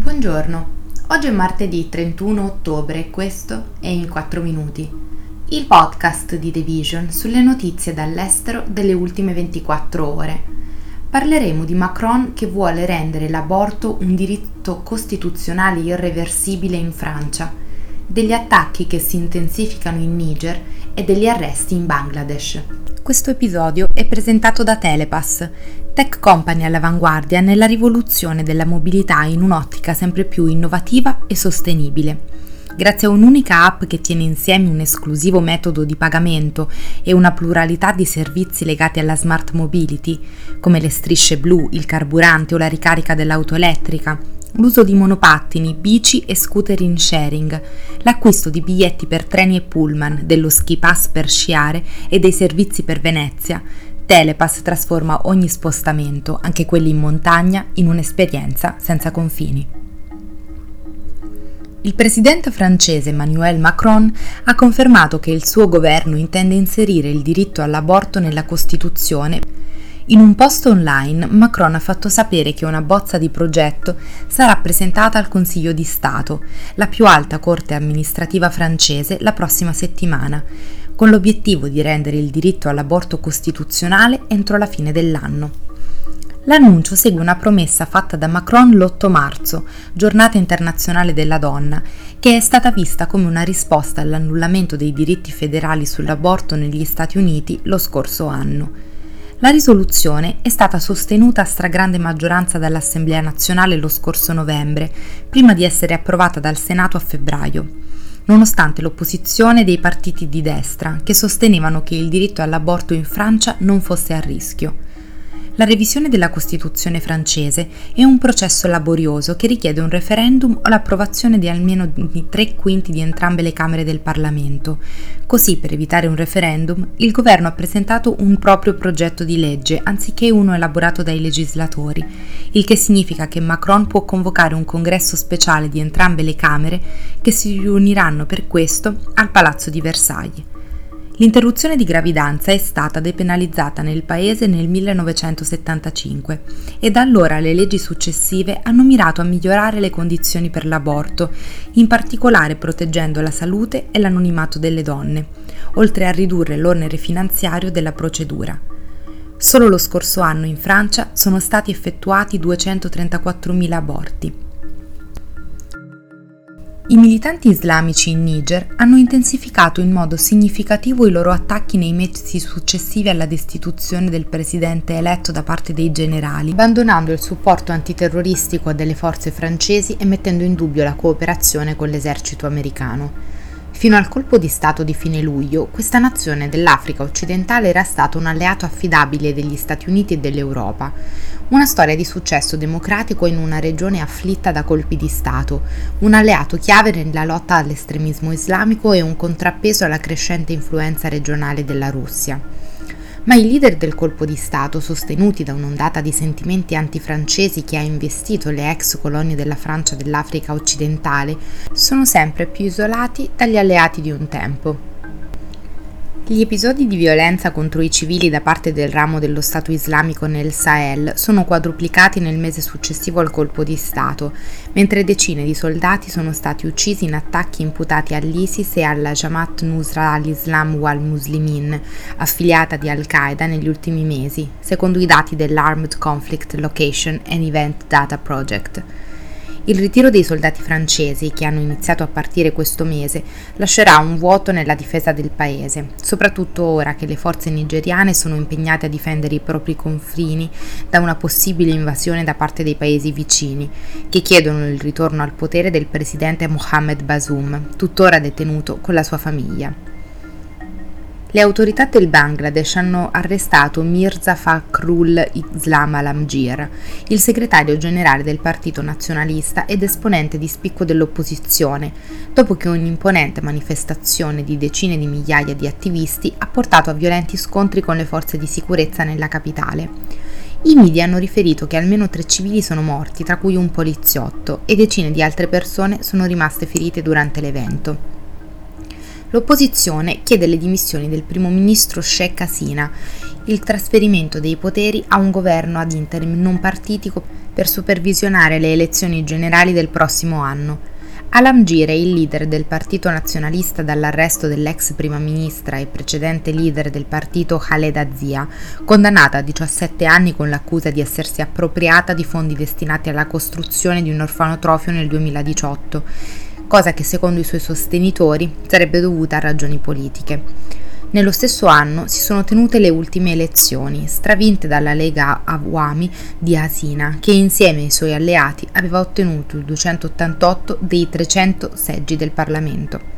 Buongiorno, oggi è martedì 31 ottobre e questo è In 4 Minuti, il podcast di The Vision sulle notizie dall'estero delle ultime 24 ore. Parleremo di Macron che vuole rendere l'aborto un diritto costituzionale irreversibile in Francia, degli attacchi che si intensificano in Niger e degli arresti in Bangladesh. Questo episodio è presentato da Telepass, tech company all'avanguardia nella rivoluzione della mobilità in un'ottica sempre più innovativa e sostenibile. Grazie a un'unica app che tiene insieme un esclusivo metodo di pagamento e una pluralità di servizi legati alla smart mobility, come le strisce blu, il carburante o la ricarica dell'auto elettrica, l'uso di monopattini, bici e scooter in sharing, l'acquisto di biglietti per treni e pullman, dello ski pass per sciare e dei servizi per Venezia, Telepass trasforma ogni spostamento, anche quelli in montagna, in un'esperienza senza confini. Il presidente francese Emmanuel Macron ha confermato che il suo governo intende inserire il diritto all'aborto nella Costituzione in un post online Macron ha fatto sapere che una bozza di progetto sarà presentata al Consiglio di Stato, la più alta corte amministrativa francese, la prossima settimana, con l'obiettivo di rendere il diritto all'aborto costituzionale entro la fine dell'anno. L'annuncio segue una promessa fatta da Macron l'8 marzo, giornata internazionale della donna, che è stata vista come una risposta all'annullamento dei diritti federali sull'aborto negli Stati Uniti lo scorso anno. La risoluzione è stata sostenuta a stragrande maggioranza dall'Assemblea nazionale lo scorso novembre, prima di essere approvata dal Senato a febbraio, nonostante l'opposizione dei partiti di destra che sostenevano che il diritto all'aborto in Francia non fosse a rischio. La revisione della Costituzione francese è un processo laborioso che richiede un referendum o l'approvazione di almeno tre quinti di entrambe le Camere del Parlamento. Così, per evitare un referendum, il governo ha presentato un proprio progetto di legge anziché uno elaborato dai legislatori, il che significa che Macron può convocare un congresso speciale di entrambe le Camere che si riuniranno per questo al Palazzo di Versailles. L'interruzione di gravidanza è stata depenalizzata nel paese nel 1975 e da allora le leggi successive hanno mirato a migliorare le condizioni per l'aborto, in particolare proteggendo la salute e l'anonimato delle donne, oltre a ridurre l'onere finanziario della procedura. Solo lo scorso anno in Francia sono stati effettuati 234.000 aborti. I militanti islamici in Niger hanno intensificato in modo significativo i loro attacchi nei mesi successivi alla destituzione del presidente eletto da parte dei generali, abbandonando il supporto antiterroristico delle forze francesi e mettendo in dubbio la cooperazione con l'esercito americano. Fino al colpo di Stato di fine luglio, questa nazione dell'Africa occidentale era stata un alleato affidabile degli Stati Uniti e dell'Europa. Una storia di successo democratico in una regione afflitta da colpi di Stato, un alleato chiave nella lotta all'estremismo islamico e un contrappeso alla crescente influenza regionale della Russia ma i leader del colpo di Stato, sostenuti da un'ondata di sentimenti antifrancesi che ha investito le ex colonie della Francia dell'Africa occidentale, sono sempre più isolati dagli alleati di un tempo. Gli episodi di violenza contro i civili da parte del ramo dello Stato islamico nel Sahel sono quadruplicati nel mese successivo al colpo di Stato, mentre decine di soldati sono stati uccisi in attacchi imputati all'ISIS e alla Jamaat Nusra al-Islam wal Muslimin, affiliata di Al-Qaeda negli ultimi mesi, secondo i dati dell'Armed Conflict Location and Event Data Project. Il ritiro dei soldati francesi, che hanno iniziato a partire questo mese, lascerà un vuoto nella difesa del paese, soprattutto ora che le forze nigeriane sono impegnate a difendere i propri confini da una possibile invasione da parte dei paesi vicini, che chiedono il ritorno al potere del presidente Mohamed Bazoum, tuttora detenuto con la sua famiglia. Le autorità del Bangladesh hanno arrestato Mirza Fakhrul Islam Alamgir, il segretario generale del partito nazionalista ed esponente di spicco dell'opposizione, dopo che un'imponente manifestazione di decine di migliaia di attivisti ha portato a violenti scontri con le forze di sicurezza nella capitale. I media hanno riferito che almeno tre civili sono morti, tra cui un poliziotto, e decine di altre persone sono rimaste ferite durante l'evento. L'opposizione chiede le dimissioni del primo ministro Sheikh Hasina, il trasferimento dei poteri a un governo ad interim non partitico per supervisionare le elezioni generali del prossimo anno. Alam Gire, il leader del partito nazionalista dall'arresto dell'ex prima ministra e precedente leader del partito Khaleda Zia, condannata a 17 anni con l'accusa di essersi appropriata di fondi destinati alla costruzione di un orfanotrofio nel 2018, cosa che secondo i suoi sostenitori sarebbe dovuta a ragioni politiche. Nello stesso anno si sono tenute le ultime elezioni, stravinte dalla Lega Awami di Hasina, che insieme ai suoi alleati aveva ottenuto il 288 dei 300 seggi del Parlamento.